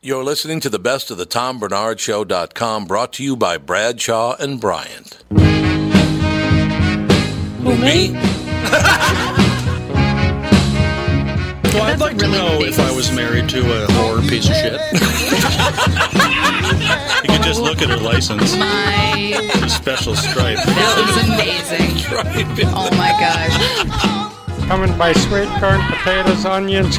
You're listening to the best of the Tom Barnard Show.com brought to you by Bradshaw and Bryant. Who, me? Well, I'd like to know if I was married to a whore piece of shit. you could just look at her license. My, The special stripe. that was amazing. Oh my gosh. Coming by sweet corn, potatoes, onions,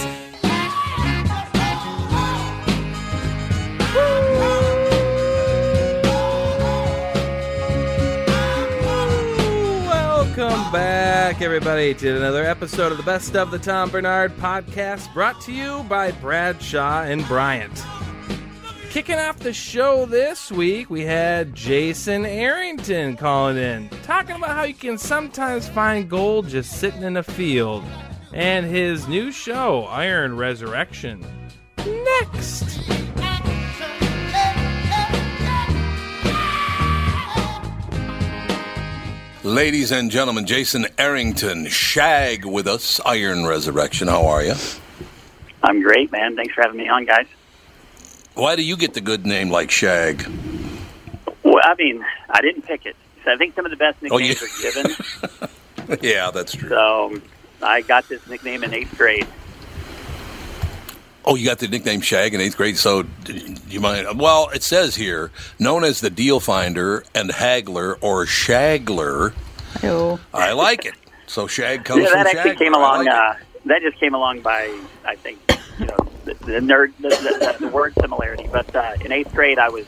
Back, everybody, to another episode of the Best of the Tom Barnard podcast brought to you by Bradshaw and Bryant. Kicking off the show this week, we had Jayson Arrington calling in, talking about how you can sometimes find gold just sitting in a field, and his new show, Iron Resurrection. Next. Ladies and gentlemen, Jayson Arrington, Shag with us, Iron Resurrection. How are you? I'm great, man. Thanks for having me on, guys. Why do you get the good name like Shag? Well, I mean, I didn't pick it. So I think some of the best Oh, nicknames yeah. are given. yeah, that's true. so um, I got this nickname in eighth grade. Oh, you got the nickname Shag in eighth grade. So, d- you mind? Well, it says here, known as the Deal Finder and Haggler or Shagler. Ew. I like it. So Shag comes yeah, from that actually Shagler. came along. like uh, that just came along by, I think, you know, the, the nerd, the, the, the word similarity. But uh, in eighth grade, I was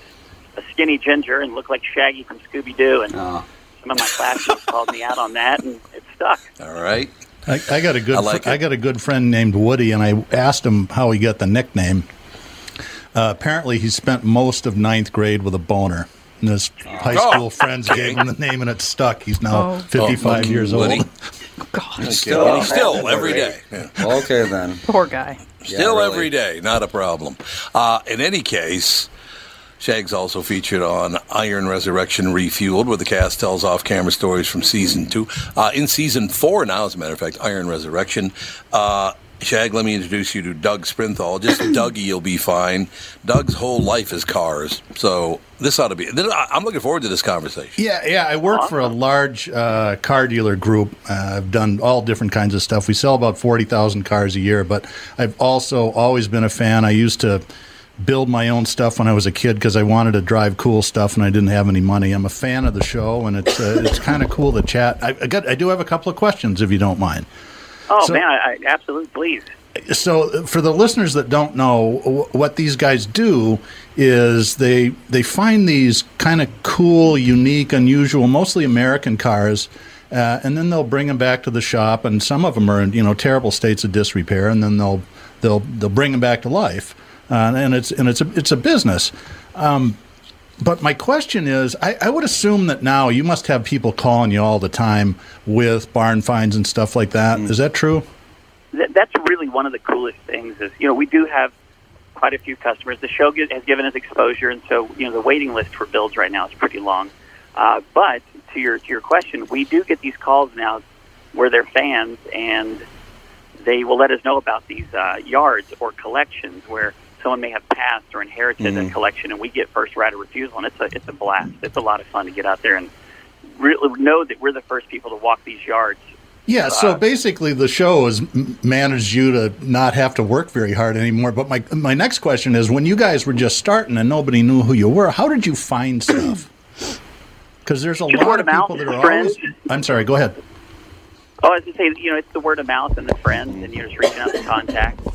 a skinny ginger and looked like Shaggy from Scooby Doo, and some of my classmates called me out on that, and it stuck. All right. I, I got a good I like fr- I got a good friend named Woody, and I asked him how he got the nickname. Uh, apparently, he spent most of ninth grade with a boner. And his high Oh, school friends okay. gave him the name, and it stuck. He's now Oh. 55 Oh, years Woody. old. Still, and he's still every day. Yeah. Okay, then. Poor guy. Still really. every day, not a problem. Uh, in any case, Shag's also featured on Iron Resurrection Refueled, where the cast tells off camera stories from season two. Uh, in season four now, as a matter of fact, Iron Resurrection. Uh, Shag, let me introduce you to Doug Sprinthal. Just Dougie, you'll be fine. Doug's whole life is cars, so this ought to be. I'm looking forward to this conversation. Yeah, yeah. I work for a large uh, car dealer group. Uh, I've done all different kinds of stuff. We sell about forty thousand cars a year, but I've also always been a fan. I used to build my own stuff when I was a kid because I wanted to drive cool stuff and I didn't have any money. I'm a fan of the show, and it's uh, it's kind of cool to chat. I, I got I do have a couple of questions if you don't mind. Oh So- man, I, I absolutely please. So, uh, for the listeners that don't know, what these guys do is they they find these kind of cool, unique, unusual, mostly American cars, uh, and then they'll bring them back to the shop. And some of them are in you know terrible states of disrepair, and then they'll they'll they'll bring them back to life. Uh, and it's and it's a it's a business. Um, but my question is, I, I would assume that now you must have people calling you all the time with barn finds and stuff like that. Is that true? Th- that's really one of the coolest things. Is you know we do have quite a few customers. The show has given us exposure, and so you know the waiting list for builds right now is pretty long. Uh, but to your to your question, we do get these calls now where they're fans and they will let us know about these uh, yards or collections where someone may have passed or inherited a collection, and we get first right of refusal, and it's a it's a blast. It's a lot of fun to get out there and really know that we're the first people to walk these yards. Yeah, so Uh, basically the show has managed you to not have to work very hard anymore. But my my next question is, when you guys were just starting and nobody knew who you were, how did you find stuff? Because there's a lot of of people that are friends. always. I'm sorry. Go ahead. Oh, I was going to say, you know, it's the word of mouth and the friends, and you're just reaching out to contacts.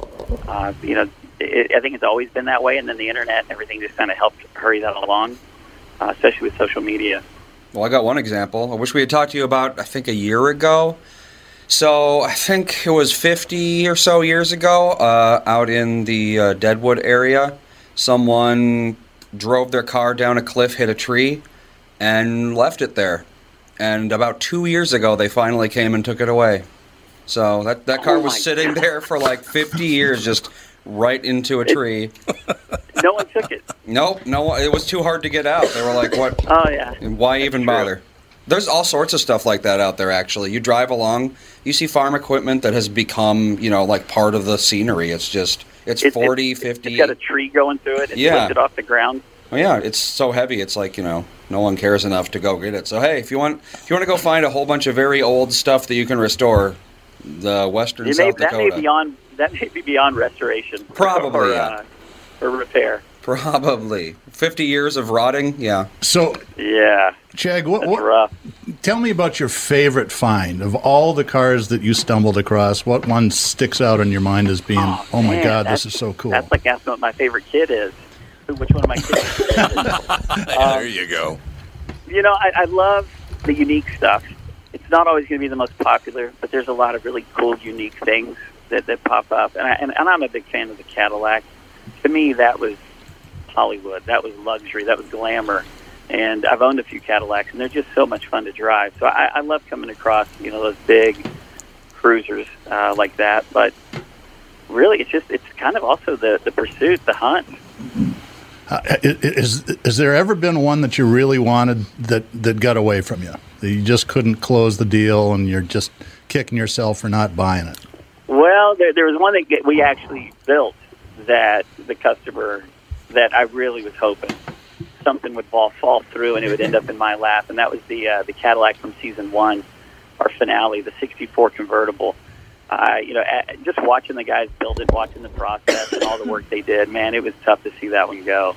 Uh, you know, it, I think it's always been that way, and then the internet and everything just kind of helped hurry that along, uh, especially with social media. Well, I got one example. I wish we had talked to you about, I think, a year ago. So I think it was 50 or so years ago, uh, out in the uh, Deadwood area, someone drove their car down a cliff, hit a tree, and left it there. And about two years ago, they finally came and took it away. So that, that car Oh was sitting there for like 50 years, just right into a tree. No one took it. Nope, no, it was too hard to get out. They were like, "What? Oh yeah. Why even bother?" There's all sorts of stuff like that out there. Actually, you drive along, you see farm equipment that has become, you know, like part of the scenery. It's just, it's It- it- 40, 50. It's got a tree going through it. It's Yeah. lifted off the ground. Oh yeah, it's so heavy. It's like you know, no one cares enough to go get it. So hey, if you want, if you want to go find a whole bunch of very old stuff that you can restore, the Western may, South that may Dakota, be beyond that may be beyond restoration. Probably, or, yeah. uh, or repair. probably 50 years of rotting. Yeah. So, Yeah. Shag, what, what, tell me about your favorite find of all the cars that you stumbled across. What one sticks out in your mind as being, oh, my Man, God, this is so cool? That's like asking what my favorite kid is. Which one of my kids? there you go. You know, I, I love the unique stuff. It's not always going to be the most popular, but there's a lot of really cool, unique things that, that pop up. And, I, and, and I'm a big fan of the Cadillac. To me, that was Hollywood. That was luxury. That was glamour. And I've owned a few Cadillacs, and they're just so much fun to drive. So I, I love coming across, you know, those big cruisers uh, like that. But really, it's just it's kind of also the the pursuit, the hunt. Uh, is has there ever been one that you really wanted that that got away from you? That you just couldn't close the deal, and you're just kicking yourself for not buying it. Well, there, there was one that we actually built that the customer that I really was hoping something would fall fall through and it would end up in my lap, and that was the uh, the Cadillac from season one, our finale, the '64 convertible. Uh, you know, just watching the guys build it, watching the process and all the work they did, man, it was tough to see that one go.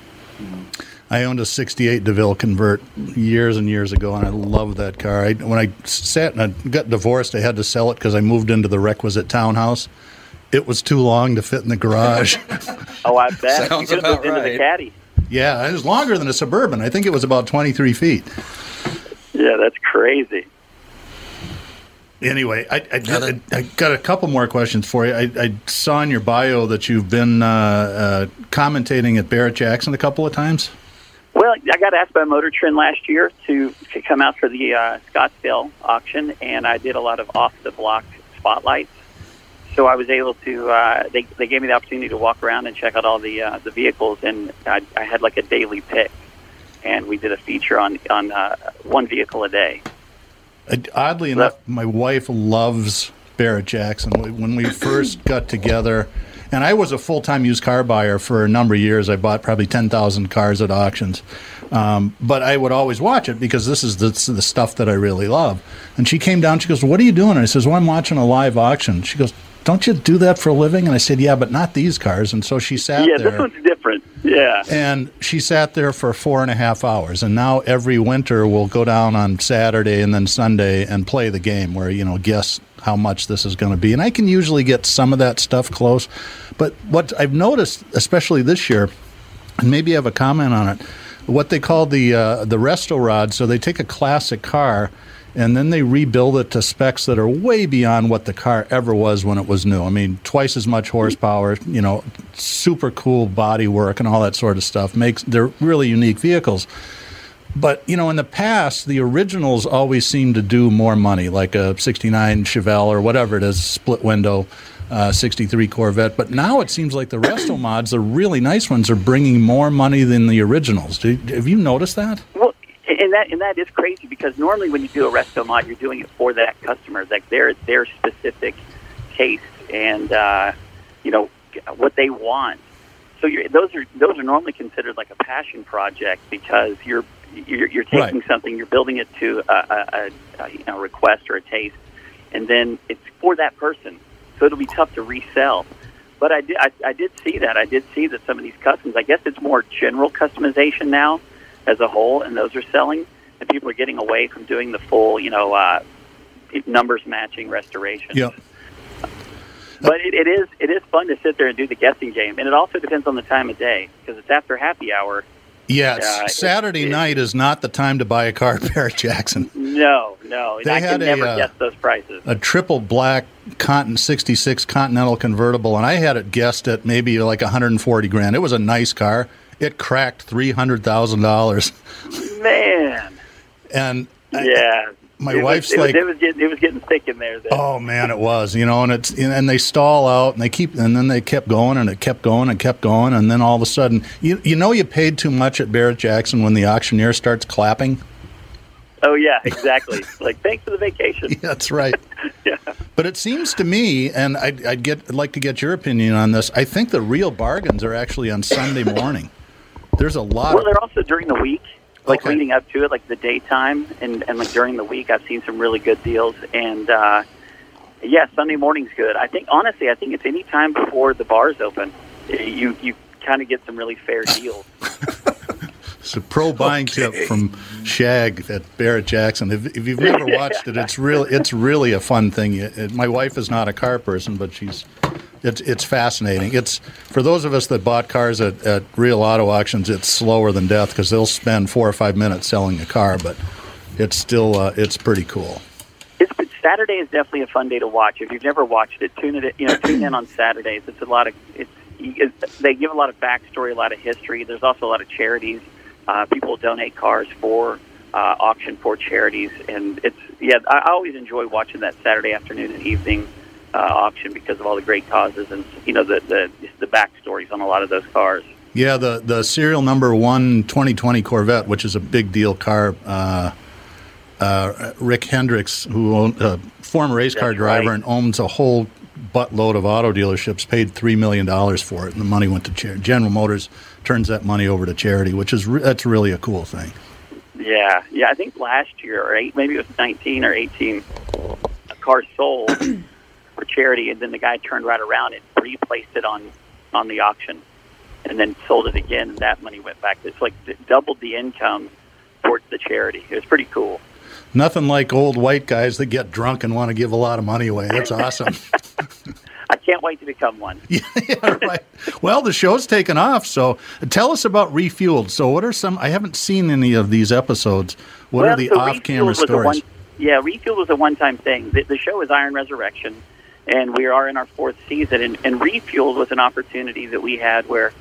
I owned a '68 DeVille convert years and years ago, and I loved that car. I, when I sat and I got divorced, I had to sell it because I moved into the requisite townhouse. It was too long to fit in the garage. Oh, I bet Sounds you could have about moved into the right. caddy. yeah, it was longer than a suburban. I think it was about 23 feet. Yeah, that's crazy. Anyway, I, I, I, I got a couple more questions for you. I, I saw in your bio that you've been uh, uh, commentating at Barrett Jackson a couple of times. Well, I got asked by Motor Trend last year to, to come out for the uh, Scottsdale auction, and I did a lot of off the block spotlights. So I was able to. Uh, they they gave me the opportunity to walk around and check out all the uh, the vehicles, and I, I had like a daily pick, and we did a feature on on uh, one vehicle a day. Oddly enough, my wife loves Barrett Jackson. When we first got together, and I was a full time used car buyer for a number of years, I bought probably 10,000 cars at auctions. Um, but I would always watch it because this is the, the stuff that I really love. And she came down, she goes, What are you doing? And I says, Well, I'm watching a live auction. She goes, Don't you do that for a living? And I said, Yeah, but not these cars. And so she sat there. yeah, there. this one's different. Yeah. And she sat there for four and a half hours. And now every winter we'll go down on Saturday and then Sunday and play the game where, you know, guess how much this is going to be. And I can usually get some of that stuff close. But what I've noticed, especially this year, and maybe you have a comment on it, what they call the uh, the resto rod. So they take a classic car and then they rebuild it to specs that are way beyond what the car ever was when it was new. I mean, twice as much horsepower, you know, super cool body work and all that sort of stuff. Makes they're really unique vehicles. But you know, in the past, the originals always seemed to do more money, like a '69 Chevelle or whatever it is, split window, uh, '63 Corvette. But now it seems like the resto mods, the really nice ones, are bringing more money than the originals. Do, have you noticed that? Well, and that and that is crazy because normally when you do a resto mod, you're doing it for that customer, like their their specific taste and uh, you know what they want. So you're, those are those are normally considered like a passion project because you're you're, you're taking Right. something, you're building it to a, a, a, a you know, request or a taste, and then it's for that person. So it'll be tough to resell. But I did I, I did see that I did see that some of these customs. I guess it's more general customization now as a whole, and those are selling, and people are getting away from doing the full you know uh, numbers matching restoration. Yep. But it, it is it is fun to sit there and do the guessing game, and it also depends on the time of day because it's after happy hour. Yeah, Uh, it- Saturday night is not the time to buy a car, Barrett Jackson. No, no, They I had can a, never uh, guess those prices. A triple black Contin 66 Continental convertible, and I had it guessed at maybe like 140 grand. It was a nice car. It cracked $300,000. Man, And yeah. My It was- wife's it was, like- it was getting it was getting thick in there. Then. Oh man, it was. You know, and it's and they stall out and they keep and then they kept going and it kept going and kept going and then all of a sudden, you you know, you paid too much at Barrett Jackson when the auctioneer starts clapping. Oh yeah, exactly. like thanks for the vacation. That's right. yeah. But it seems to me, and I'd, I'd get I'd like to get your opinion on this. I think the real bargains are actually on Sunday morning. There's a lot. Well, they're also during the week, like Okay. leading up to it, like the daytime, and and like during the week, I've seen some really good deals. And uh, yeah, Sunday morning's good. I think honestly, I think it's any time before the bars open. You you kind of get some really fair deals. It's a pro buying tip from Shag at Barrett Jackson. If, if you've never watched it, it's really it's really a fun thing. It, it- my wife is not a car person, but she's it's it's fascinating. It's for those of us that bought cars at, at real auto auctions. It's slower than death because they'll spend four or five minutes selling a car, but it's still uh, it's pretty cool. It's, Saturday is definitely a fun day to watch. If you've never watched it, tune it. You know, tune in on Saturdays. It's a lot of it's. it's they give a lot of backstory, a lot of history. There's also a lot of charities. Uh, people donate cars for uh, auction for charities, and it's yeah. I always enjoy watching that Saturday afternoon and evening uh, auction because of all the great causes and you know the the the backstories on a lot of those cars. Yeah, the the serial number one 2020 Corvette, which is a big deal car. Uh, uh, Rick Hendricks, who owned, uh, former race car That's driver right. and owns a whole buttload of auto dealerships, paid three million dollars for it, and the money went to charity. General Motors turns that money over to charity, which is re- that's really a cool thing. Yeah, yeah. I think last year, or eight, maybe it was 19 or 18, a car sold for charity, and then the guy turned right around and replaced it on on the auction, and then sold it again, and that money went back. It's like d- doubled the income towards the charity. It was pretty cool. Nothing like old white guys that get drunk and want to give a lot of money away. That's awesome. I can't wait to become one. yeah, right. well, the show's taken off, so tell us about Refueled. So, what are some? I haven't seen any of these episodes. What well, are the so off-camera Refueled stories? One, yeah, Refuel was a one-time thing. The, the show is Iron Resurrection, and we are in our fourth season. And, and Refueled was an opportunity that we had where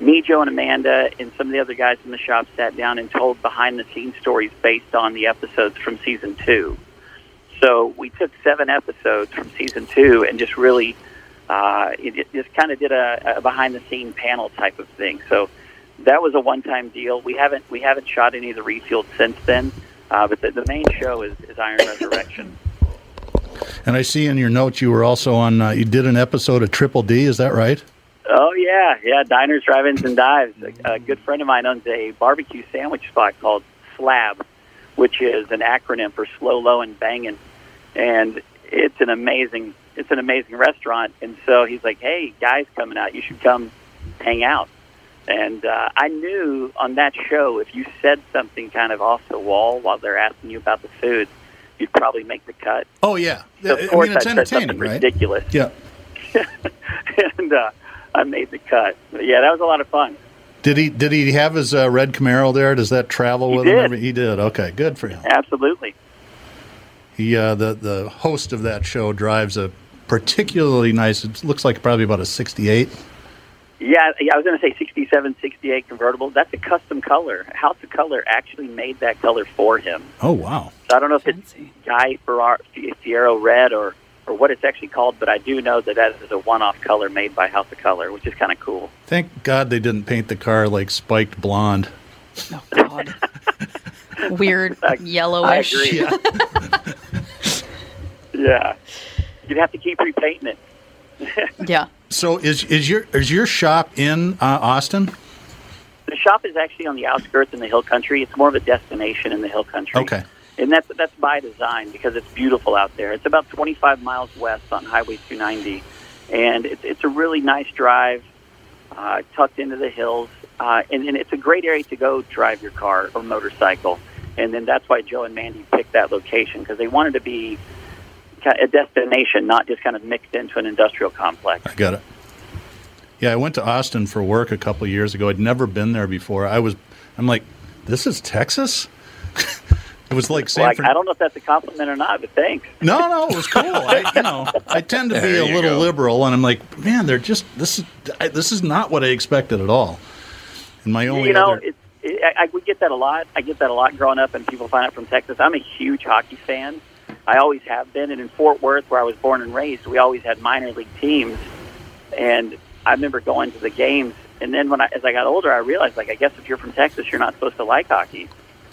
me, Joe, and Amanda, and some of the other guys in the shop sat down and told behind-the-scenes stories based on the episodes from season two. So we took seven episodes from season two and just really, uh, it, it just kind of did a, a behind-the-scene panel type of thing. So that was a one-time deal. We haven't we haven't shot any of the refueled since then, uh, but the, the main show is, is Iron Resurrection. And I see in your notes you were also on. Uh, you did an episode of Triple D. Is that right? Oh yeah, yeah. Diners, drive-ins, and dives. A, a good friend of mine owns a barbecue sandwich spot called Slab, which is an acronym for slow, low, and banging. And it's an amazing, it's an amazing restaurant. And so he's like, "Hey, guys, coming out. You should come hang out." And uh, I knew on that show, if you said something kind of off the wall while they're asking you about the food, you'd probably make the cut. Oh yeah. So I of course, mean, it's I said entertaining, something right? ridiculous. Yeah. and uh, I made the cut. But yeah, that was a lot of fun. Did he did he have his uh, red Camaro there? Does that travel He with him? did. Every, he did. Okay, good for him. Absolutely. He uh, the the host of that show drives a particularly nice. It looks like probably about a '68. Yeah, yeah, I was going to say 67, 68 convertible. That's a custom color. House of Color actually made that color for him. Oh wow. So I don't know if it's Guy Fieri, Fieri Red or, or what it's actually called, but I do know that that is a one-off color made by House of Color, which is kind of cool. Thank God they didn't paint the car like spiked blonde. Oh, God, weird yellowish. I agree. yeah. You'd have to keep repainting it. Yeah. So is is your is your shop in uh, Austin? The shop is actually on the outskirts in the hill country. It's more of a destination in the hill country. Okay. And that's that's by design because it's beautiful out there. It's about 25 miles west on Highway 290, and it's it's a really nice drive, uh, tucked into the hills, uh, and, and it's a great area to go drive your car or motorcycle. And then that's why Joe and Mandy picked that location because they wanted to be a destination, not just kind of mixed into an industrial complex. I got it. Yeah, I went to Austin for work a couple of years ago. I'd never been there before. I was, I'm like, this is Texas. it was like San Like, Fran- I don't know if that's a compliment or not, but thanks. No, no, it was cool. I, you know, I tend to be a little go. liberal, and I'm like, man, they're just this is I, this is not what I expected at all. And my only you know, other, it's, it, I, I, we get that a lot. I get that a lot growing up, and people find out from Texas. I'm a huge hockey fan. I always have been, and in Fort Worth, where I was born and raised, we always had minor league teams. And I remember going to the games, and then when I, as I got older, I realized, like, I guess if you're from Texas, you're not supposed to like hockey,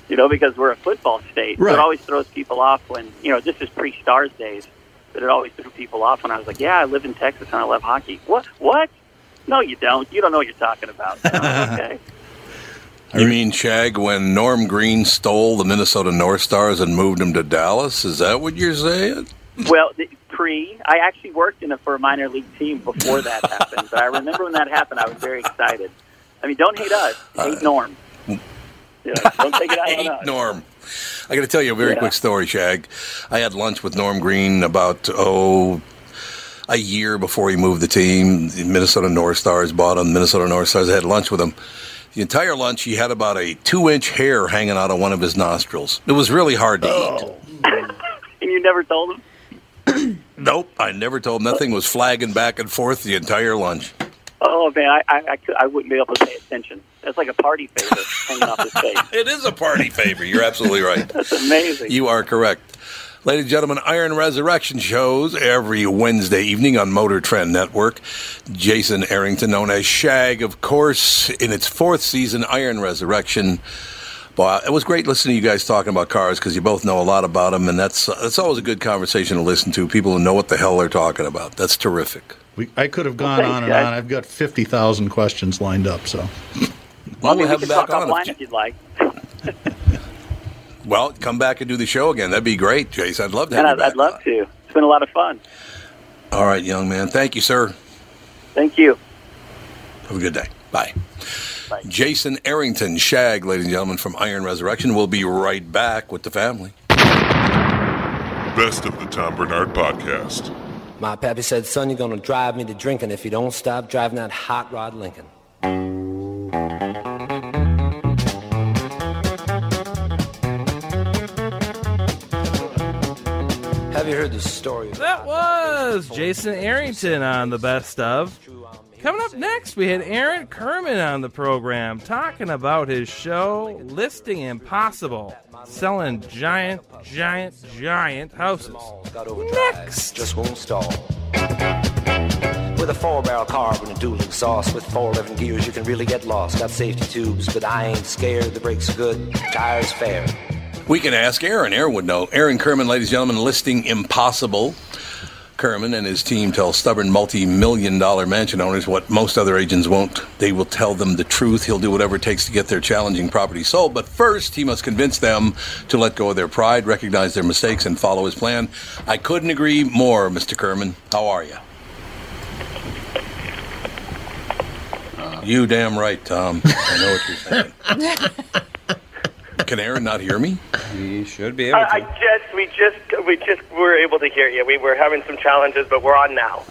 you know, because we're a football state. So it always throws people off when, you know, this is pre-Stars days, but it always threw people off when I was like, yeah, I live in Texas and I love hockey. What? What? No, you don't. You don't know what you're talking about. Okay. You mean Shag when Norm Green stole the Minnesota North Stars and moved them to Dallas? Is that what you're saying? Well, the, pre, I actually worked in a, for a minor league team before that happened. But I remember when that happened, I was very excited. I mean, don't hate us, uh, hate Norm. Yeah, don't take it out on Hate us. Norm. I got to tell you a very Yeah. quick story, Shag. I had lunch with Norm Green about oh a year before he moved the team. The Minnesota North Stars bought him. Minnesota North Stars. I had lunch with him. The entire lunch, he had about a two-inch hair hanging out of one of his nostrils. It was really hard to eat. Oh. And you never told him? Nope, I never told him. Nothing was flagging back and forth the entire lunch. Oh man, I I, I, could, I wouldn't be able to pay attention. That's like a party favor hanging off his face. It is a party favor. You're absolutely right. That's amazing. You are correct. Ladies and gentlemen, Iron Resurrection shows every Wednesday evening on Motor Trend Network. Jayson Arrington, known as Shag, of course, in its fourth season, Iron Resurrection. Boy, it was great listening to you guys talking about cars because you both know a lot about them, and that's that's always a good conversation to listen to. People who know what the hell they're talking about. That's terrific. we, I could have gone thanks, on and guys. on. I've got fifty thousand questions lined up. So Well, I mean, we'll have we him can back talk on. offline If, if you'd like. well, come back and do the show again. That'd be great, Jayson. I'd love to have And you I'd, back. I'd love to. It's been a lot of fun. All right, young man. Thank you, sir. Thank you. Have a good day. Bye. Bye. Jayson Arrington, Shag, ladies and gentlemen, from Iron Resurrection. We'll be right back with the family. Best of the Tom Barnard Podcast. My pappy said, son, you're gonna drive me to drinking if you don't stop driving that hot rod Lincoln. Have you heard the story? That was Jayson Arrington on the best of. Coming up next, we had Aaron Kirman on the program talking about his show, Listing Impossible, selling giant, giant, giant houses. Next! just won't stall. With a four-barrel carb and a dual exhaust with four eleven gears, you can really get lost. Got safety tubes, but I ain't scared. The brakes are good, tires fair. We can ask Aaron. Aaron would know. Aaron Kirman, ladies and gentlemen, listing impossible. Kirman and his team tell stubborn multi-million dollar mansion owners what most other agents won't. They will tell them the truth. He'll do whatever it takes to get their challenging property sold. But first, he must convince them to let go of their pride, recognize their mistakes, and follow his plan. I couldn't agree more, Mr. Kirman. How are you? Uh, you damn right, Tom. I know what you're saying. Can Aaron not hear me? He should be able I, I just, we just, we just were able to hear you. We were having some challenges, but we're on now.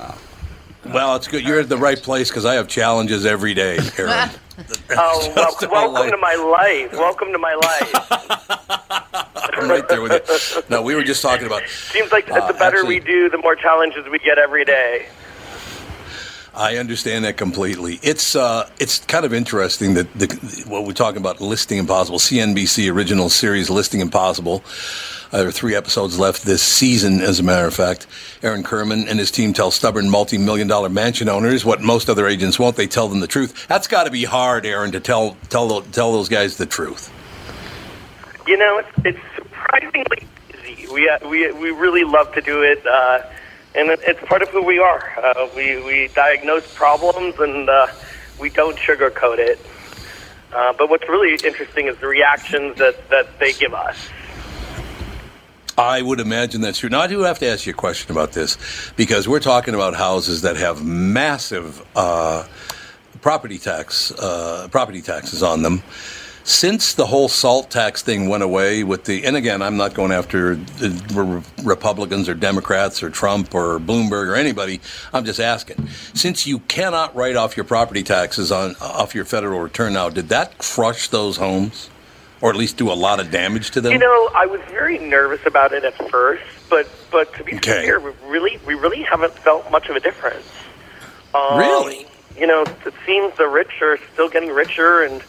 Well, it's good. You're at the right place because I have challenges every day, Aaron. Oh, well, welcome to my life. Welcome to my life. I'm right there with you. No, we were just talking about. Seems like Uh, the better actually- we do, the more challenges we get every day. I understand that completely. It's uh, it's kind of interesting that the, what we're talking about, Listing Impossible, CNBC original series, Listing Impossible. Uh, there are three episodes left this season, as a matter of fact. Aaron Kirman and his team tell stubborn multi-million dollar mansion owners what most other agents won't. They tell them the truth. That's got to be hard, Aaron, to tell tell tell those guys the truth. You know, it's, it's surprisingly easy. We, uh, we, we really love to do it. Uh, and it, it's part of who we are. Uh, we we diagnose problems and uh, we don't sugarcoat it. Uh, but what's really interesting is the reactions that, that they give us. I would imagine that's true. Now, I do have to ask you a question about this because we're talking about houses that have massive uh, property tax uh, property taxes on them. Since the whole salt tax thing went away with the, and again, I'm not going after the Republicans or Democrats or Trump or Bloomberg or anybody. I'm just asking. Since you cannot write off your property taxes on off your federal return now, did that crush those homes, or at least do a lot of damage to them? You know, I was very nervous about it at first, but but to be Okay. fair, we really we really haven't felt much of a difference. Um, Really? You know, it seems the rich are still getting richer, and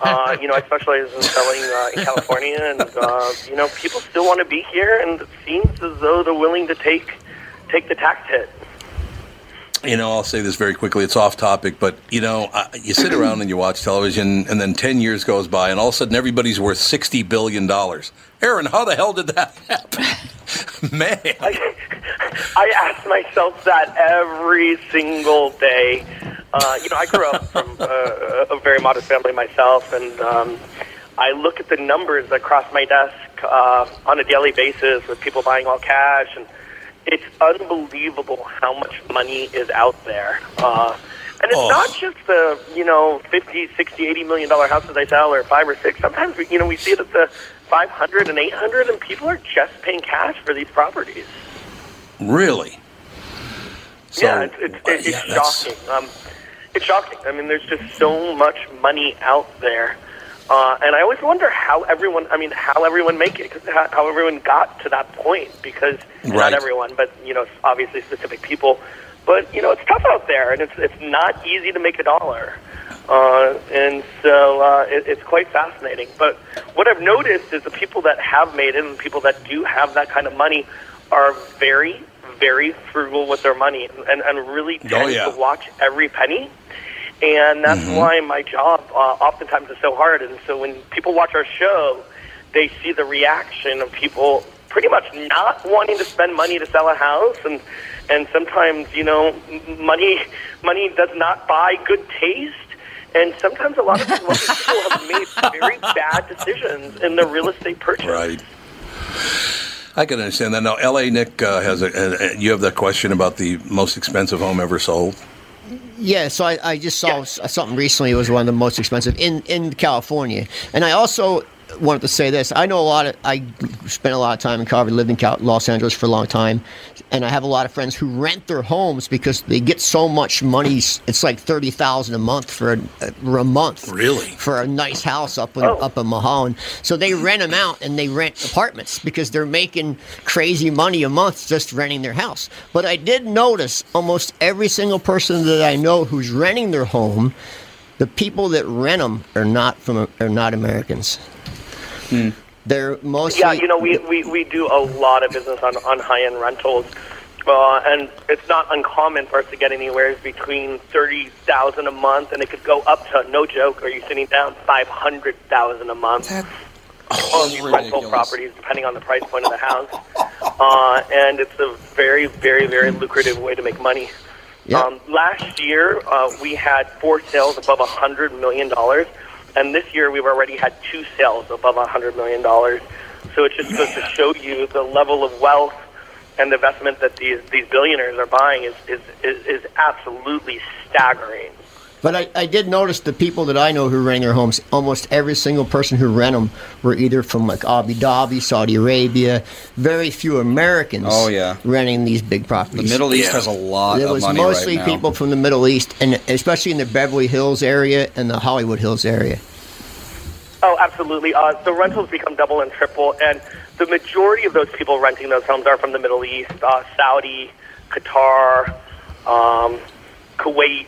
uh, you know, I specialize in selling uh, in California, and uh, you know, people still want to be here, and it seems as though they're willing to take take the tax hit. You know, I'll say this very quickly. It's off topic, but you know, you sit around and you watch television, and then ten years goes by, and all of a sudden everybody's worth sixty billion dollars. Aaron, how the hell did that happen? Man, I ask myself that every single day. Uh, you know, I grew up from uh, a very modest family myself, and um, I look at the numbers that cross my desk uh, on a daily basis with people buying all cash, and it's unbelievable how much money is out there. Uh, and it's Oh. not just the, you know, 50, 60, 80 million dollar houses I sell or five or six. Sometimes, we, you know, we see it at the 500 and 800 and people are just paying cash for these properties. really? So, yeah, it's, it's, it's, it's shocking. Um, it's shocking. I mean, there's just so much money out there, uh, and I always wonder how everyone. I mean, how everyone make it, how, how everyone got to that point. Because Right. not everyone, but you know, obviously specific people. But you know, it's tough out there, and it's it's not easy to make a dollar. Uh, and so uh, it, it's quite fascinating. But what I've noticed is the people that have made it and people that do have that kind of money are very, very frugal with their money and, and really tend Oh, yeah. to watch every penny. And that's Mhm. why my job uh, oftentimes is so hard. And so when people watch our show, they see the reaction of people pretty much not wanting to spend money to sell a house and and sometimes you know money money does not buy good taste and sometimes a lot of people have made very bad decisions in their real estate purchase Right. I can understand that. Now, L.A. Nick uh, has a, a, a. You have that question about the most expensive home ever sold. Yeah, so I, I just saw s something recently. It was one of the most expensive in, in California. And I also wanted to say this. I know a lot of, I spent a lot of time in Calgary, lived in Cal- Los Angeles for a long time. And I have a lot of friends who rent their homes because they get so much money. It's like 30000 a month for a, for a month. Really? For a nice house up in, oh. up in Mahone. So they rent them out and they rent apartments because they're making crazy money a month just renting their house. But I did notice almost every single person that I know who's renting their home, the people that rent them are not from are not Americans. They're mostly yeah you know we, we, we do a lot of business on, on high-end rentals uh, and it's not uncommon for us to get anywhere between 30000 a month and it could go up to no joke are you sitting down 500000 a month on these rental properties depending on the price point of the house. Uh, and it's a very very very lucrative way to make money. Um, last year uh, we had four sales above a hundred million dollars and this year we've already had two sales above a hundred million dollars. So it just goes to show you the level of wealth and the investment that these these billionaires are buying is is, is, is absolutely staggering But I, I did notice the people that I know who rent their homes, almost every single person who rent them were either from like Abu Dhabi, Saudi Arabia. Very few Americans Oh, yeah. renting these big properties. The Middle East has a lot It of was money right mostly now. people from the Middle East, and especially in the Beverly Hills area and the Hollywood Hills area. Oh, absolutely. Uh, the rentals become double and triple, and the majority of those people renting those homes are from the Middle East, uh, Saudi, Qatar, um, Kuwait,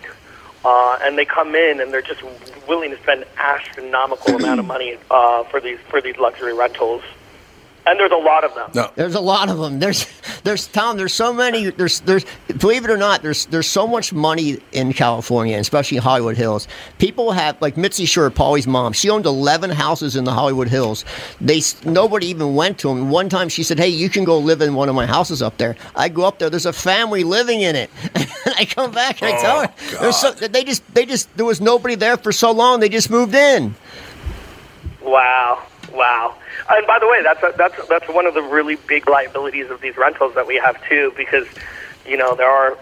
uh, and they come in and they're just willing to spend astronomical amount of money uh, for these for these luxury rentals. And there's a lot of them. No. There's a lot of them. There's, there's Tom. There's so many. There's, there's. Believe it or not, there's, there's so much money in California, and especially Hollywood Hills. People have like Mitzi Shore, Pauly's mom. She owned 11 houses in the Hollywood Hills. They nobody even went to them. One time she said, "Hey, you can go live in one of my houses up there." I go up there. There's a family living in it. and I come back and I oh, tell her, there's so, they just, they just, there was nobody there for so long. They just moved in. Wow, wow. And by the way, that's a, that's that's one of the really big liabilities of these rentals that we have too, because you know there are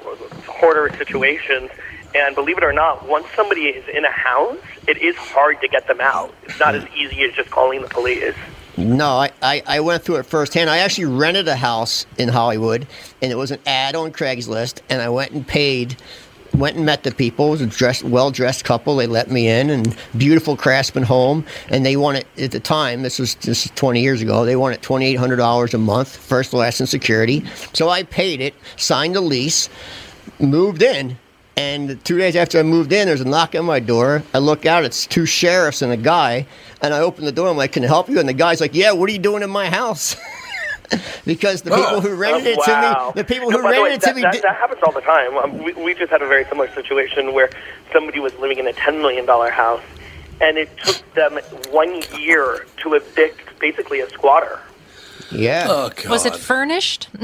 hoarder situations, and believe it or not, once somebody is in a house, it is hard to get them out. It's not as easy as just calling the police. No, I, I, I went through it firsthand. I actually rented a house in Hollywood, and it was an ad on Craigslist, and I went and paid, went and met the people. It was a dressed, well dressed couple. They let me in, and beautiful craftsman home. And they wanted at the time, this was is 20 years ago, they wanted $2,800 a month, first, last, and security. So I paid it, signed the lease, moved in. And two days after I moved in, there's a knock on my door. I look out, it's two sheriffs and a guy. And I open the door. I'm like, "Can I help you?" And the guy's like, "Yeah, what are you doing in my house?" because the people who rented it to me, the people No, who by the way, rented it to that, me, that, did, that happens all the time. Um, we, we just had a very similar situation where somebody was living in a $10 million house, and it took them one year to evict basically a squatter. yeah. Oh, Was it furnished?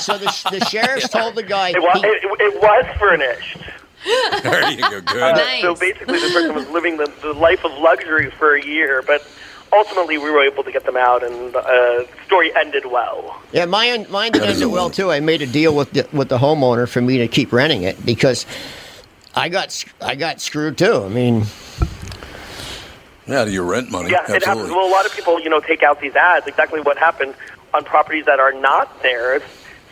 so the, the sheriffs told the guy, It was, he- it, it was furnished. There you go. Good. Uh, So basically, the person was living the, the life of luxury for a year, but ultimately we were able to get them out, and uh, the story ended well. Yeah, mine mine did end well too. I made a deal with the, with the homeowner for me to keep renting it because I got I got screwed too. I mean, Yeah, to your rent money. Yeah, it happens. Well, a lot of people, you know, take out these ads. Exactly what happened on properties that are not theirs,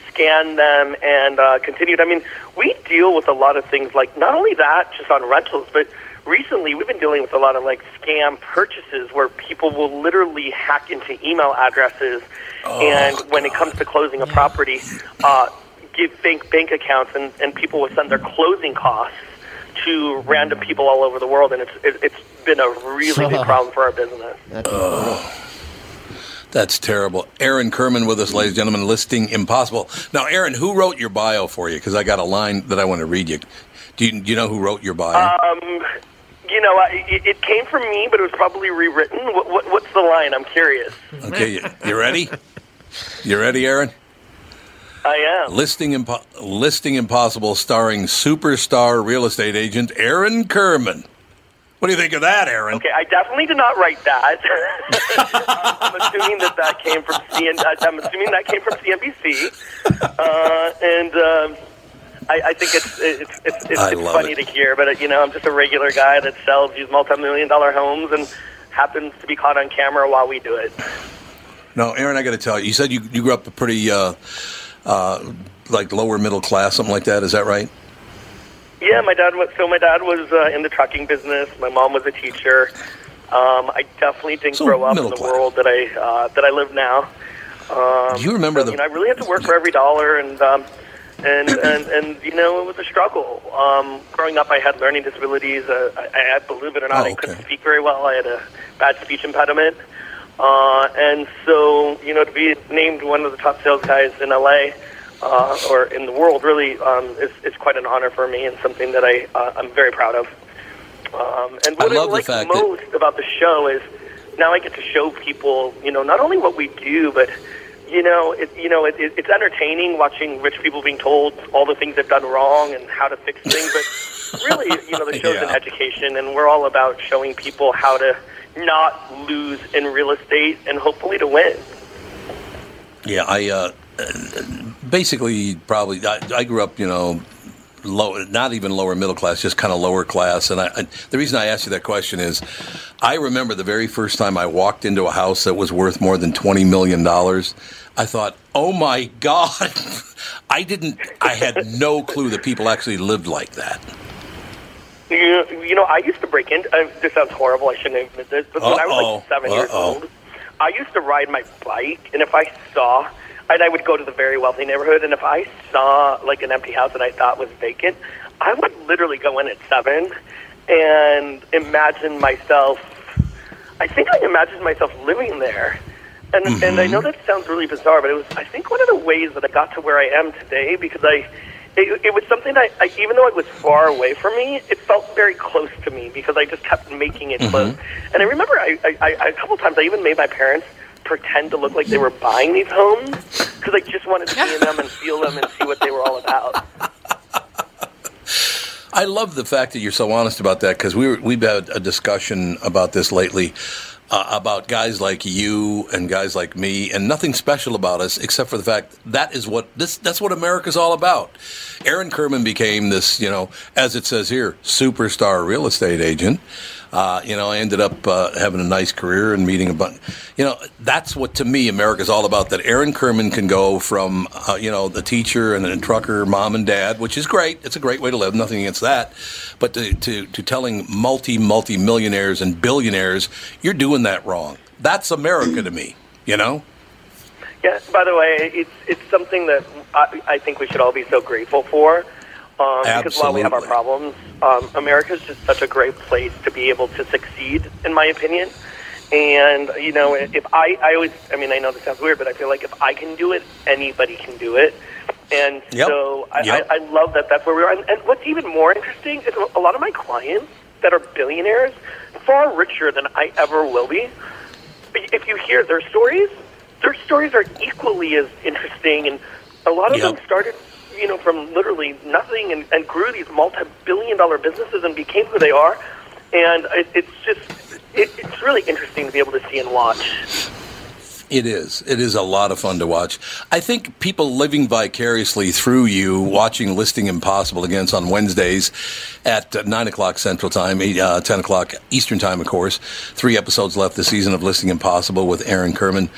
scan them, and uh, continued. I mean, we deal with a lot of things like not only that, just on rentals, but recently we've been dealing with a lot of like scam purchases where people will literally hack into email addresses, and when it comes to closing a property, uh, give fake bank accounts, and, and people will send their closing costs to random people all over the world, and it's it, it's been a really big problem for our business. Oh. That's terrible. Aaron Kirman with us, ladies and gentlemen, listing impossible. Now, Aaron, who wrote your bio for you? Because I got a line that I want to read you. Do you, do you know who wrote your bio? Um, you know, I, it, it came from me, but it was probably rewritten. What, what, what's the line? I'm curious. okay, you, you ready? You ready, Aaron? I am. Listing impo- listing impossible, starring superstar real estate agent Aaron Kirman. What do you think of that, Aaron? Okay, I definitely did not write that. I'm assuming that that came from CN. I'm assuming that came from CNBC, uh, and um, I, I think it's it's it's, it's, it's funny it. to hear. But uh, you know, I'm just a regular guy that sells these multi-million dollar homes and happens to be caught on camera while we do it. No, Aaron, I got to tell you. You said you, you grew up a pretty uh, uh, like lower middle class, something like that. Is that right? Yeah, my dad was so my dad was uh, in the trucking business. My mom was a teacher. Um, I definitely didn't grow up in the class. world that I uh, that I live now. Um, Do you remember so, the- You know, I really had to work for every dollar, and um, and and and you know, it was a struggle. Um, growing up, I had learning disabilities. Uh, I, I believe it or not, Oh, I couldn't speak very well. I had a bad speech impediment. Uh, and so, you know, to be named one of the top sales guys in LA uh, or in the world really um, is, is quite an honor for me and something that I, uh, I'm very proud of. Um, and what I love the like fact that- most about the show is now I get to show people, you know, not only what we do, but you know, it, you know, it, it, it's entertaining watching rich people being told all the things they've done wrong and how to fix things. But really, you know, the show's an education, and we're all about showing people how to not lose in real estate and hopefully to win. Yeah, I uh, basically probably I, I grew up, you know, low, not even lower middle class, just kind of lower class. And I, I, the reason I asked you that question is, I remember the very first time I walked into a house that was worth more than twenty million dollars. I thought, oh my god, I didn't, I had no clue that people actually lived like that. You, you know, I used to break into. Uh, this sounds horrible. I shouldn't admit this, but when I was like seven years Uh-oh. old, I used to ride my bike, and if I saw, and I would go to the very wealthy neighborhood, and if I saw like an empty house that I thought was vacant, I would literally go in at seven and imagine myself. I think I imagined myself living there. And mm-hmm. and I know that sounds really bizarre, but it was I think one of the ways that I got to where I am today because I. It, it was something that, I, even though it was far away from me, it felt very close to me because I just kept making it mm-hmm. close. And I remember I, I, I, a couple times I even made my parents pretend to look like they were buying these homes because I just wanted to be in them and feel them and see what they were all about. I love the fact that you're so honest about that because we we've had a discussion about this lately uh, about guys like you and guys like me, and nothing special about us except for the fact that is what this that's what America's all about. Aaron Kirman became this, you know, as it says here, superstar real estate agent. Uh, you know, I ended up uh, having a nice career and meeting a bunch. You know, that's what to me America's all about. That Aaron Kirman can go from, uh, you know, the teacher and the trucker, mom and dad, which is great. It's a great way to live. Nothing against that. But to to, to telling multi multi millionaires and billionaires, you're doing that wrong. That's America to me. You know. Yeah. By the way, it's it's something that I, I think we should all be so grateful for. Um, because while we have our problems, um, America's just such a great place to be able to succeed, in my opinion. And you know, if I, I always, I mean, I know this sounds weird, but I feel like if I can do it, anybody can do it. And Yep. so I, Yep. I, I love that that's where we are. And, and what's even more interesting is a lot of my clients that are billionaires, far richer than I ever will be. If you hear their stories, their stories are equally as interesting, and a lot of Yep. them started, you know, from literally nothing and, and grew these multi-billion-dollar businesses and became who they are. And it, it's just, it, it's really interesting to be able to see and watch. It is. It is a lot of fun to watch. I think people living vicariously through you, watching Listing Impossible against on Wednesdays at uh, 9 o'clock Central Time, 8, uh, 10 o'clock Eastern Time, of course. Three episodes left this season of Listing Impossible with Aaron Kirman.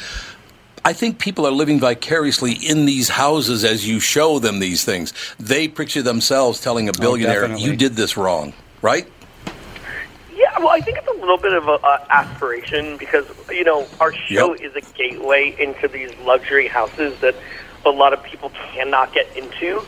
I think people are living vicariously in these houses as you show them these things. They picture themselves telling a billionaire, definitely. you did this wrong, right? Yeah, well, I think it's a little bit of a, uh, aspiration because you know our show is a gateway into these luxury houses that a lot of people cannot get into.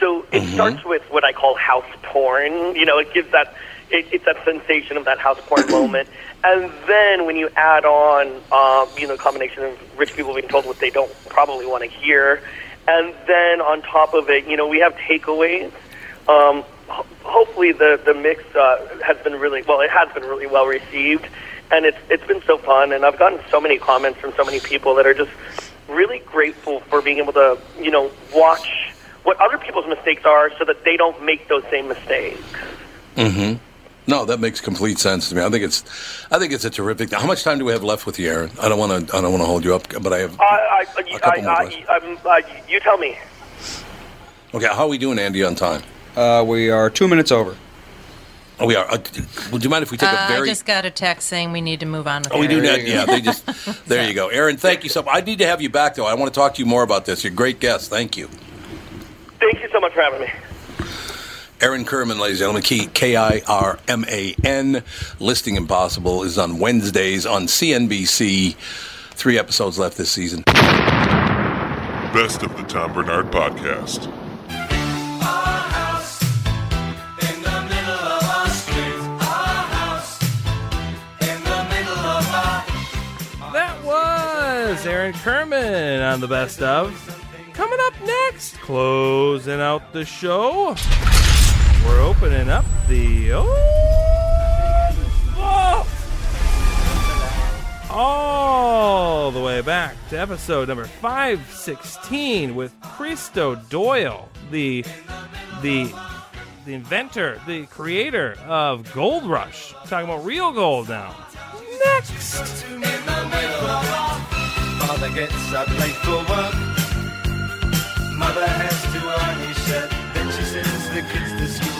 So it starts with what I call house porn. You know, it gives that it, it's that sensation of that house porn moment, and then when you add on, um, you know, a combination of rich people being told what they don't probably want to hear, and then on top of it, you know, we have takeaways. Um, ho- hopefully, the the mix uh, has been really well. It has been really well received, and it's it's been so fun. And I've gotten so many comments from so many people that are just really grateful for being able to, you know, watch what other people's mistakes are, so that they don't make those same mistakes. Mm-hmm. No, that makes complete sense to me. I think it's, I think it's a terrific. How much time do we have left with you, Aaron? I don't want to, I don't want to hold you up, but I have. I, I, A couple more I, questions. I, I'm, uh, you tell me. Okay, how are we doing, Andy, on time? Uh, we are two minutes over. Oh, we are. Uh, would you mind if we take Uh, a very? I just got a text saying we need to move on. With Oh, we do Aaron. that. Yeah, they just. There you go, Aaron. Thank you so. much. I need to have you back though. I want to talk to you more about this. You're a great guest. Thank you, Thank you so much for having me. Aaron Kirman, ladies and gentlemen. K I R M A N. Listing Impossible is on Wednesdays on CNBC. Three episodes left this season. Best of the Tom Barnard Podcast. That was Aaron Kirman on the best of. Coming up next, closing out the show, we're opening up the oh, all the way back to episode number 516 with Christo Doyle, the the the inventor, the creator of Gold Rush. talking about real gold now. Next. Father gets up late for work. Mother has to his shirt. Then she sends the kids to school.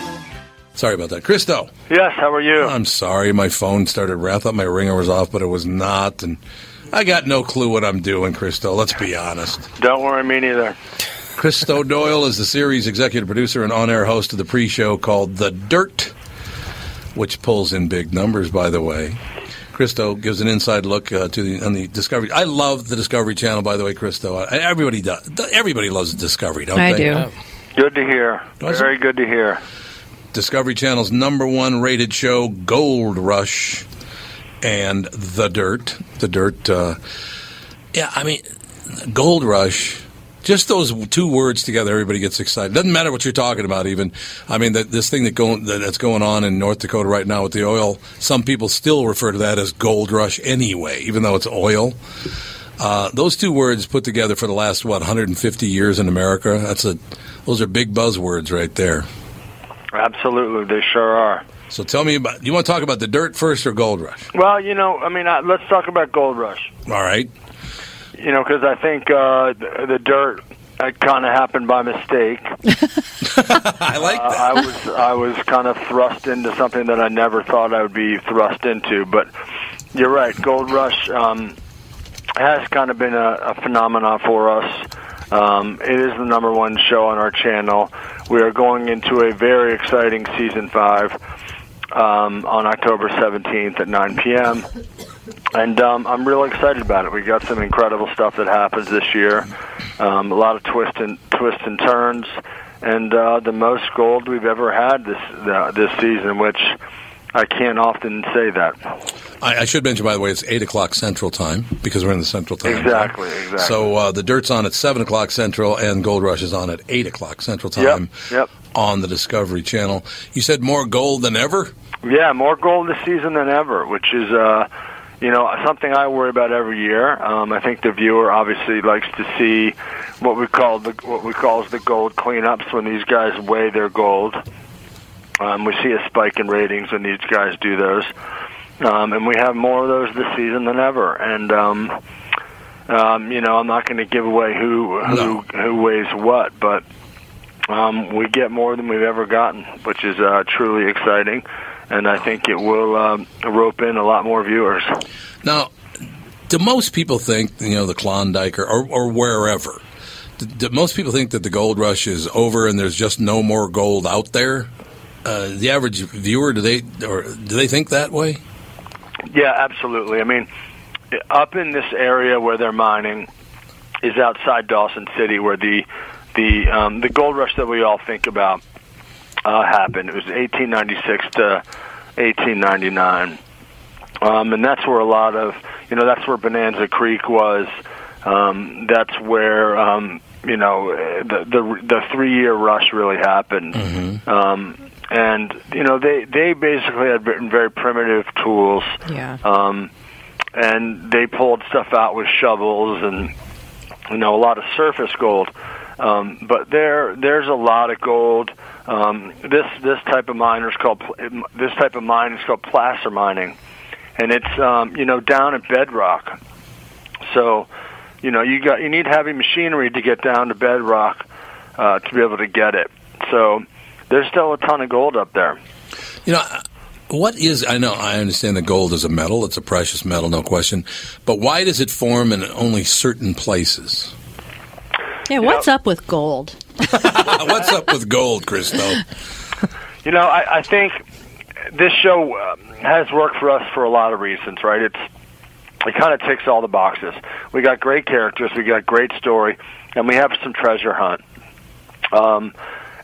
Sorry about that, Christo. Yes, how are you? I'm sorry, my phone started. I thought my ringer was off, but it was not, and I got no clue what I'm doing, Christo. Let's be honest. Don't worry, me neither. Christo Doyle is the series executive producer and on-air host of the pre-show called The Dirt, which pulls in big numbers, by the way. Christo gives an inside look uh, to the on the Discovery. I love the Discovery Channel, by the way, Christo. I, everybody does. Everybody loves Discovery, don't I they? do. Good to hear. Does Very good to hear. Discovery Channel's number one rated show, Gold Rush, and The Dirt. The Dirt. Uh, Yeah, I mean, Gold Rush. Just those two words together, everybody gets excited. Doesn't matter what you're talking about, even. I mean, this thing that, that's going on in North Dakota right now with the oil. Some people still refer to that as Gold Rush anyway, even though it's oil. Uh, those two words put together for the last what 150 years in America. That's a those are big buzzwords right there. Absolutely, they sure are. So tell me about. You want to talk about the dirt first or Gold Rush? Well, you know, I mean, uh, let's talk about Gold Rush. All right. You know, because I think uh, the, the dirt kind of happened by mistake. I like that. I was I was kind of thrust into something that I never thought I would be thrust into. But you're right, Gold Rush um, has kind of been a, a phenomenon for us. Um, it is the number one show on our channel. We are going into a very exciting season five um, on October 17th at 9 p.m. And um, I'm real excited about it. We got some incredible stuff that happens this year. Um, a lot of twists and twists and turns, and uh, the most gold we've ever had this uh, this season, which I can't often say that. I, I should mention, by the way, it's eight o'clock Central Time because we're in the Central Time. zone. Exactly, exactly. So uh, the dirt's on at seven o'clock Central, and Gold Rush is on at eight o'clock Central Time. Yep. On the Discovery Channel. You said more gold than ever. Yeah, more gold this season than ever, which is, uh, you know, something I worry about every year. Um, I think the viewer obviously likes to see what we call the what we call the gold cleanups when these guys weigh their gold. Um, we see a spike in ratings when these guys do those, um, and we have more of those this season than ever. And um, um, you know, I'm not going to give away who who who weighs what, but um, we get more than we've ever gotten, which is uh, truly exciting. And I think it will um, rope in a lot more viewers. Now, do most people think you know the Klondike or or, or wherever? Do, do most people think that the gold rush is over and there's just no more gold out there? Uh, the average viewer, do they or do they think that way? Yeah, absolutely. I mean, up in this area where they're mining is outside Dawson City, where the the um, the gold rush that we all think about uh, happened. It was 1896 to 1899, um, and that's where a lot of you know that's where Bonanza Creek was. Um, that's where um, you know the the, the three year rush really happened. Um, and you know they they basically had written very primitive tools. Yeah. Um, and they pulled stuff out with shovels and you know a lot of surface gold. Um, but there there's a lot of gold. Um, this this type of miner is called this type of mine is called placer mining, and it's um, you know down at bedrock. So you know you got you need heavy machinery to get down to bedrock uh, to be able to get it. So there's still a ton of gold up there. You know, what is, I know, I understand that gold is a metal, it's a precious metal, no question, but why does it form in only certain places? Yeah, what's up with gold? What's up with gold, Christo? You know, I, I think this show um, has worked for us for a lot of reasons, right? It's it kind of ticks all the boxes. We got great characters, we got great story, and we have some treasure hunt. Um,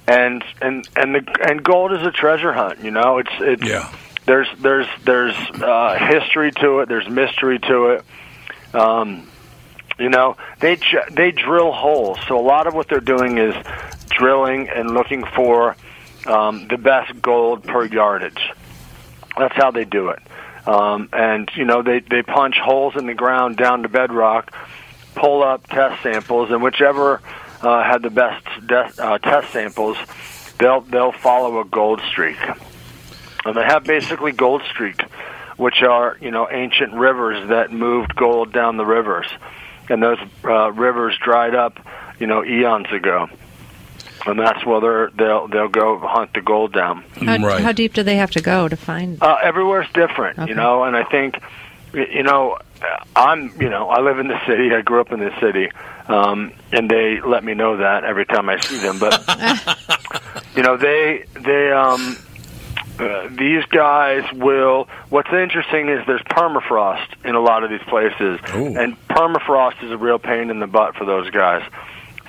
and and and the and gold is a treasure hunt. You know, it's it's yeah. There's there's there's uh, history to it. There's mystery to it. Um, you know, they they drill holes. So a lot of what they're doing is drilling and looking for um, the best gold per yardage. That's how they do it. Um, and you know, they they punch holes in the ground down to bedrock, pull up test samples, and whichever uh, had the best de- uh, test samples, they'll they'll follow a gold streak. And they have basically gold streak, which are you know ancient rivers that moved gold down the rivers, and those uh, rivers dried up you know eons ago, and that's where they're, they'll they'll go hunt the gold down. How, how deep do they have to go to find? Uh, everywhere's different, Okay. you know, and I think, you know, I'm, you know, I live in the city. I grew up in the city, um, and they let me know that every time I see them. But you know, they they um, uh, these guys will. What's interesting is there's permafrost in a lot of these places, and permafrost is a real pain in the butt for those guys.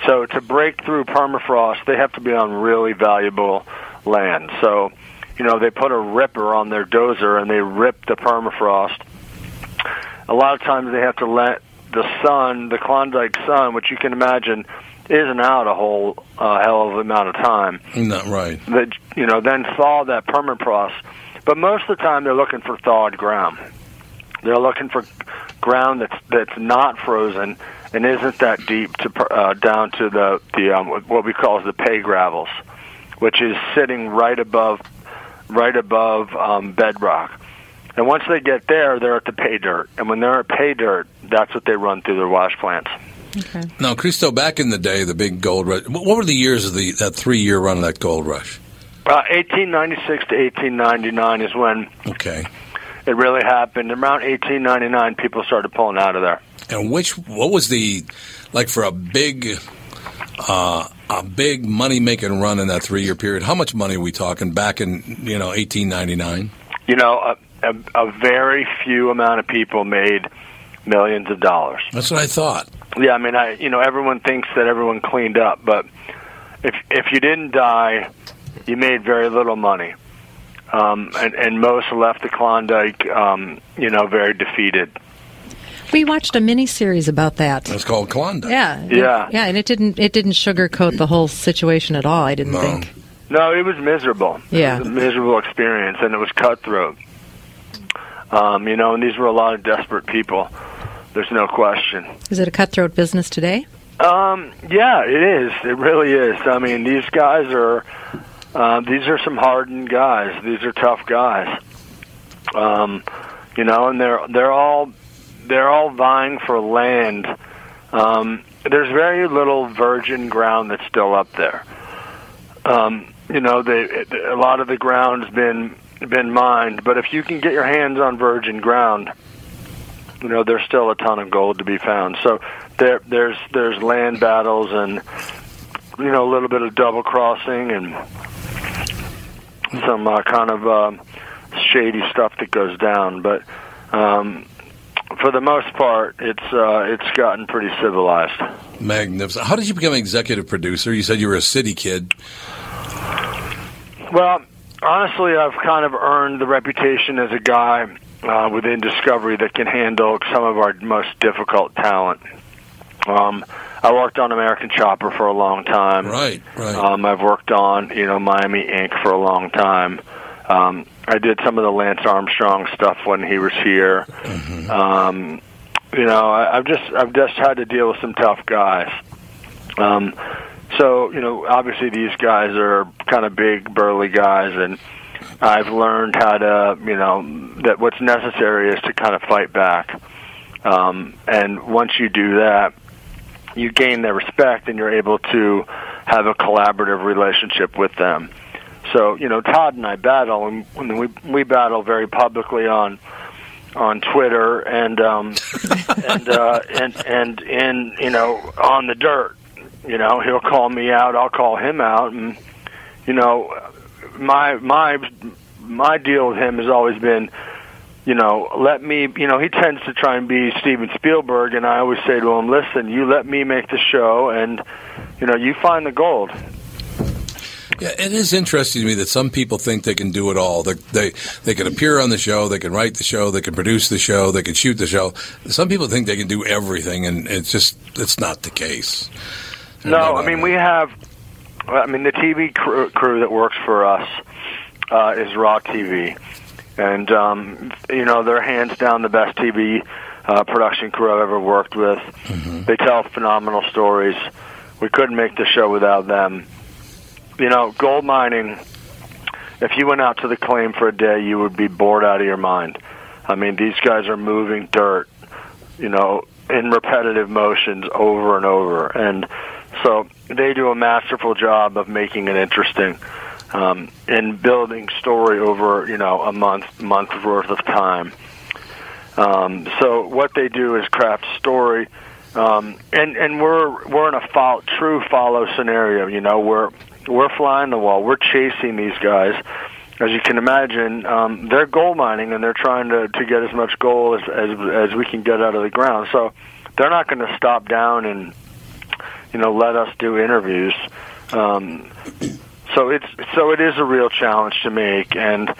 So to break through permafrost, they have to be on really valuable land. So, you know, they put a ripper on their dozer and they rip the permafrost. A lot of times they have to let the sun, the Klondike sun, which you can imagine isn't out a whole uh, hell of a amount of time. Not right. That you know, then thaw that permafrost. But most of the time, they're looking for thawed ground. They're looking for ground that's that's not frozen and isn't that deep to uh, down to the the um, what we call the pay gravels, which is sitting right above right above um, bedrock. And once they get there, they're at the pay dirt. And when they're at pay dirt, that's what they run through their wash plants. Now, Christo, back in the day, the big gold rush. What what were the years of the that three year run of that gold rush? Uh, 1896 to 1899 is when Okay. it really happened. Around 1899, people started pulling out of there. And which what was the like for a big uh, a big money making run in that three year period? How much money are we talking back in you know eighteen ninety nine? You know, a, a, a very few amount of people made millions of dollars. That's what I thought. Yeah, I mean, I you know, everyone thinks that everyone cleaned up, but if if you didn't die, you made very little money. Um, and, and most left the Klondike, um, you know, very defeated. We watched a mini series about that. It's called Klondike. Yeah, Yeah. yeah, and it didn't it didn't sugarcoat the whole situation at all. I didn't think. No, it was miserable. Yeah. It was a miserable experience, and it was cutthroat. Um, you know, and these were a lot of desperate people. There's no question. Is it a cutthroat business today? Um, yeah, it is. It really is. I mean, these guys are uh, these are some hardened guys. These are tough guys. Um, you know, and they're they're all they're all vying for land. Um, there's very little virgin ground that's still up there. Um, you know, they, a lot of the ground's been been mined, but if you can get your hands on virgin ground, you know, there's still a ton of gold to be found. So there, there's there's land battles and you know a little bit of double crossing and some uh, kind of um, shady stuff that goes down. But um, for the most part, it's uh, it's gotten pretty civilized. Magnificent. How did you become executive producer? You said you were a city kid. Well, honestly, I've kind of earned the reputation as a guy uh, within Discovery that can handle some of our most difficult talent. Um, I worked on American Chopper for a long time. Right, right. Um, I've worked on you know Miami Ink for a long time. Um, I did some of the Lance Armstrong stuff when he was here. Um, you know, I, I've just I've just had to deal with some tough guys. Um, so you know, obviously these guys are kind of big, burly guys, and I've learned how to you know that what's necessary is to kind of fight back. Um, and once you do that, you gain their respect, and you're able to have a collaborative relationship with them. So you know, Todd and I battle, and we we battle very publicly on on Twitter and um, and uh, and and in you know on the dirt. You know, he'll call me out, I'll call him out, and you know, my my my deal with him has always been, you know, let me. You know, he tends to try and be Steven Spielberg, and I always say to him, listen, you let me make the show, and you know, you find the gold. Yeah, it is interesting to me that some people think they can do it all. They, they they can appear on the show, they can write the show, they can produce the show, they can shoot the show. Some people think they can do everything, and it's just it's not the case. No, I mean we have. I mean the TV crew, crew that works for us uh, is Raw TV, and um, you know they're hands down the best TV uh, production crew I've ever worked with. They tell phenomenal stories. We couldn't make the show without them. You know, gold mining. If you went out to the claim for a day, you would be bored out of your mind. I mean, these guys are moving dirt, you know, in repetitive motions over and over, and so they do a masterful job of making it interesting um, and building story over, you know, a month month worth of time. Um, so what they do is craft story, um, and and we're we're in a follow, true follow scenario. You know, we're we're flying the wall. We're chasing these guys. As you can imagine, um, they're gold mining and they're trying to to get as much gold as as, as we can get out of the ground. So they're not going to stop down and you know let us do interviews. Um, so it's so it is a real challenge to make, and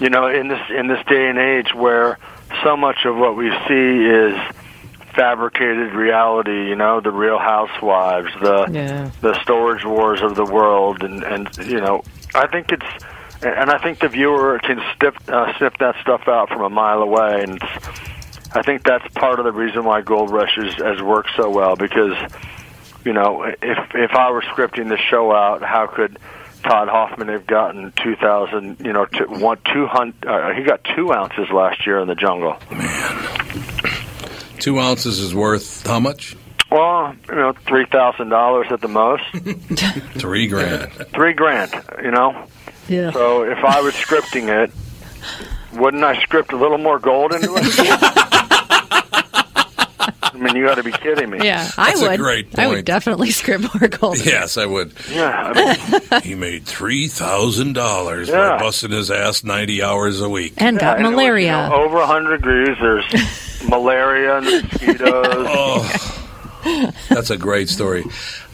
you know in this in this day and age where so much of what we see is fabricated reality. You know, the Real Housewives, the Yeah. the Storage Wars of the world, and and you know, I think it's. And I think the viewer can sniff, uh, sniff that stuff out from a mile away, and it's, I think that's part of the reason why Gold Rush has, has worked so well. Because, you know, if if I were scripting the show out, how could Todd Hoffman have gotten two thousand? You know, two, one two hundred. Uh, he got two ounces last year in the jungle. Man, Two ounces is worth how much? Well, you know, three thousand dollars at the most. Three grand. Three grand. You know. Yeah. So if I was scripting it, wouldn't I script a little more gold into it? I mean, you got to be kidding me. Yeah, I That's a would. great I would definitely script more gold. Yes, I would. Yeah, I mean, He made three thousand dollars Yeah. by busting his ass ninety hours a week. And got Yeah, it was, malaria. you know, over 100 degrees. There's malaria and mosquitoes. Oh, that's a great story.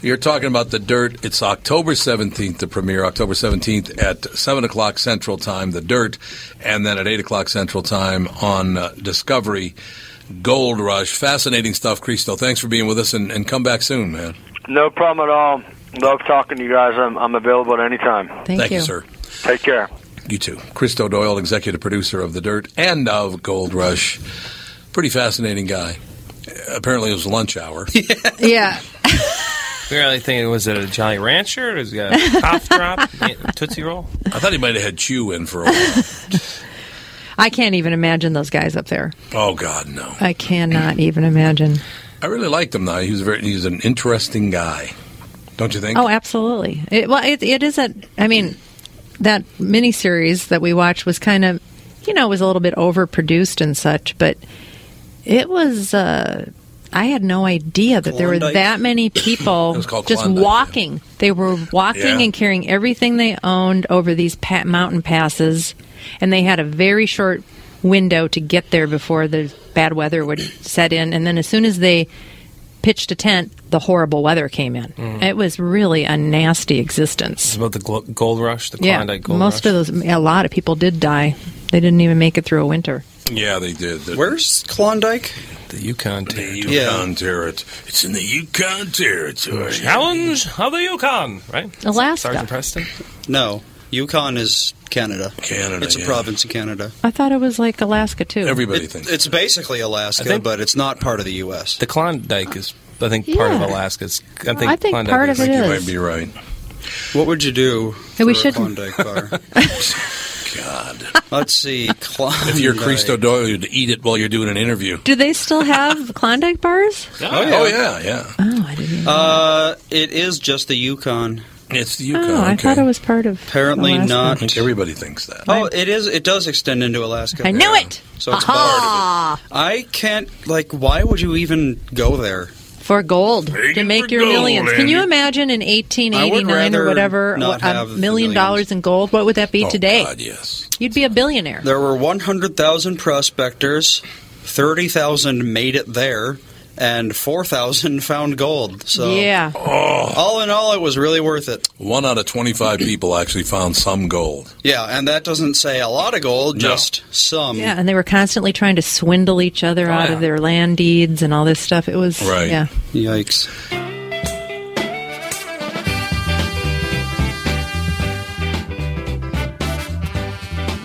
You're talking about the dirt. It's October 17th, the premiere, October 17th at 7 o'clock Central Time, the dirt, and then at 8 o'clock Central Time on uh, Discovery. Gold Rush. Fascinating stuff, Christo. Thanks for being with us and, and come back soon, man. No problem at all. Love talking to you guys. I'm, I'm available at any time. Thank, you, sir. Take care. You too. Christo Doyle, executive producer of The Dirt and of Gold Rush. Pretty fascinating guy. Apparently, it was lunch hour. Yeah. Really thinking, was it a Jolly Rancher? Or was it a cough drop? Tootsie Roll? I thought he might have had Chew in for a while. I can't even imagine those guys up there. oh, God, no. I cannot even imagine. I really liked him, though. He was very, he's an interesting guy. Don't you think? Oh, absolutely. It, well, it, it is a. I mean, that miniseries that we watched was kind of, you know, it was a little bit overproduced and such, but it was. Uh, I had no idea that there were that many people It was called just Klondike, walking. They were walking Yeah. and carrying everything they owned over these mountain passes, and they had a very short window to get there before the bad weather would set in. And then as soon as they pitched a tent, the horrible weather came in. Mm. It was really a nasty existence. It's about the gold rush, the Yeah, Klondike gold most rush. of those, a lot of people did die. They didn't even make it through a winter. Yeah, they did. The, Where's Klondike? The Yukon the territory. Yukon territory. It's in the Yukon territory. Challenge of the Yukon, right? Alaska. Sergeant Preston? No, Yukon is Canada. Canada. It's a yeah. province in Canada. I thought it was like Alaska too. Everybody It- thinks. It's basically Alaska, think- but it's not part of the U.S. The Klondike is, I think, part of Alaska. It's, I think, I think Klondike part is, of it You is. might be right. What would you do Hey, we for a should- Klondike bar? God. Let's see. Klondike. If you're Christo Doyle, you'd eat it while you're doing an interview. Do they still have Klondike bars? Oh, Oh, yeah, yeah. Oh, I didn't. Know. Uh, it is just the Yukon. It's the Yukon. oh, I okay. thought it was part of. Apparently Alaska. I not. think everybody thinks that. Oh, it is. It does extend into Alaska. I knew it. So it's Aha! I can't. Like, why would you even go there? For gold Take to make your gold, millions. Can you imagine in 1889 or whatever, not a have the million millions. dollars in gold? What would that be Oh, today? God, yes. You'd be a billionaire. There were 100,000 prospectors. 30,000 made it there, and 4,000 found gold. So yeah. Oh. all in all, it was really worth it. One out of 25 people actually found some gold. Yeah, and that doesn't say a lot of gold, No. just some. Yeah, and they were constantly trying to swindle each other oh, out yeah. of their land deeds and all this stuff. It was Right. yeah. Yikes.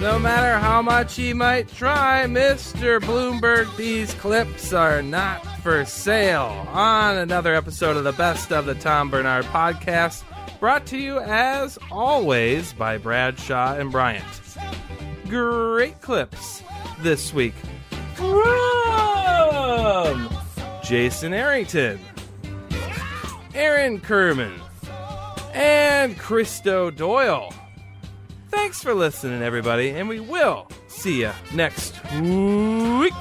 No matter how much he might try, Mr. Bloomberg, these clips are not for sale. On another episode of the Best of the Tom Barnard podcast, brought to you as always by Bradshaw and Bryant. Great clips this week from Jayson Arrington, Aaron Kirman, and Christo Doyle. Thanks for listening, everybody, and we will see you next week.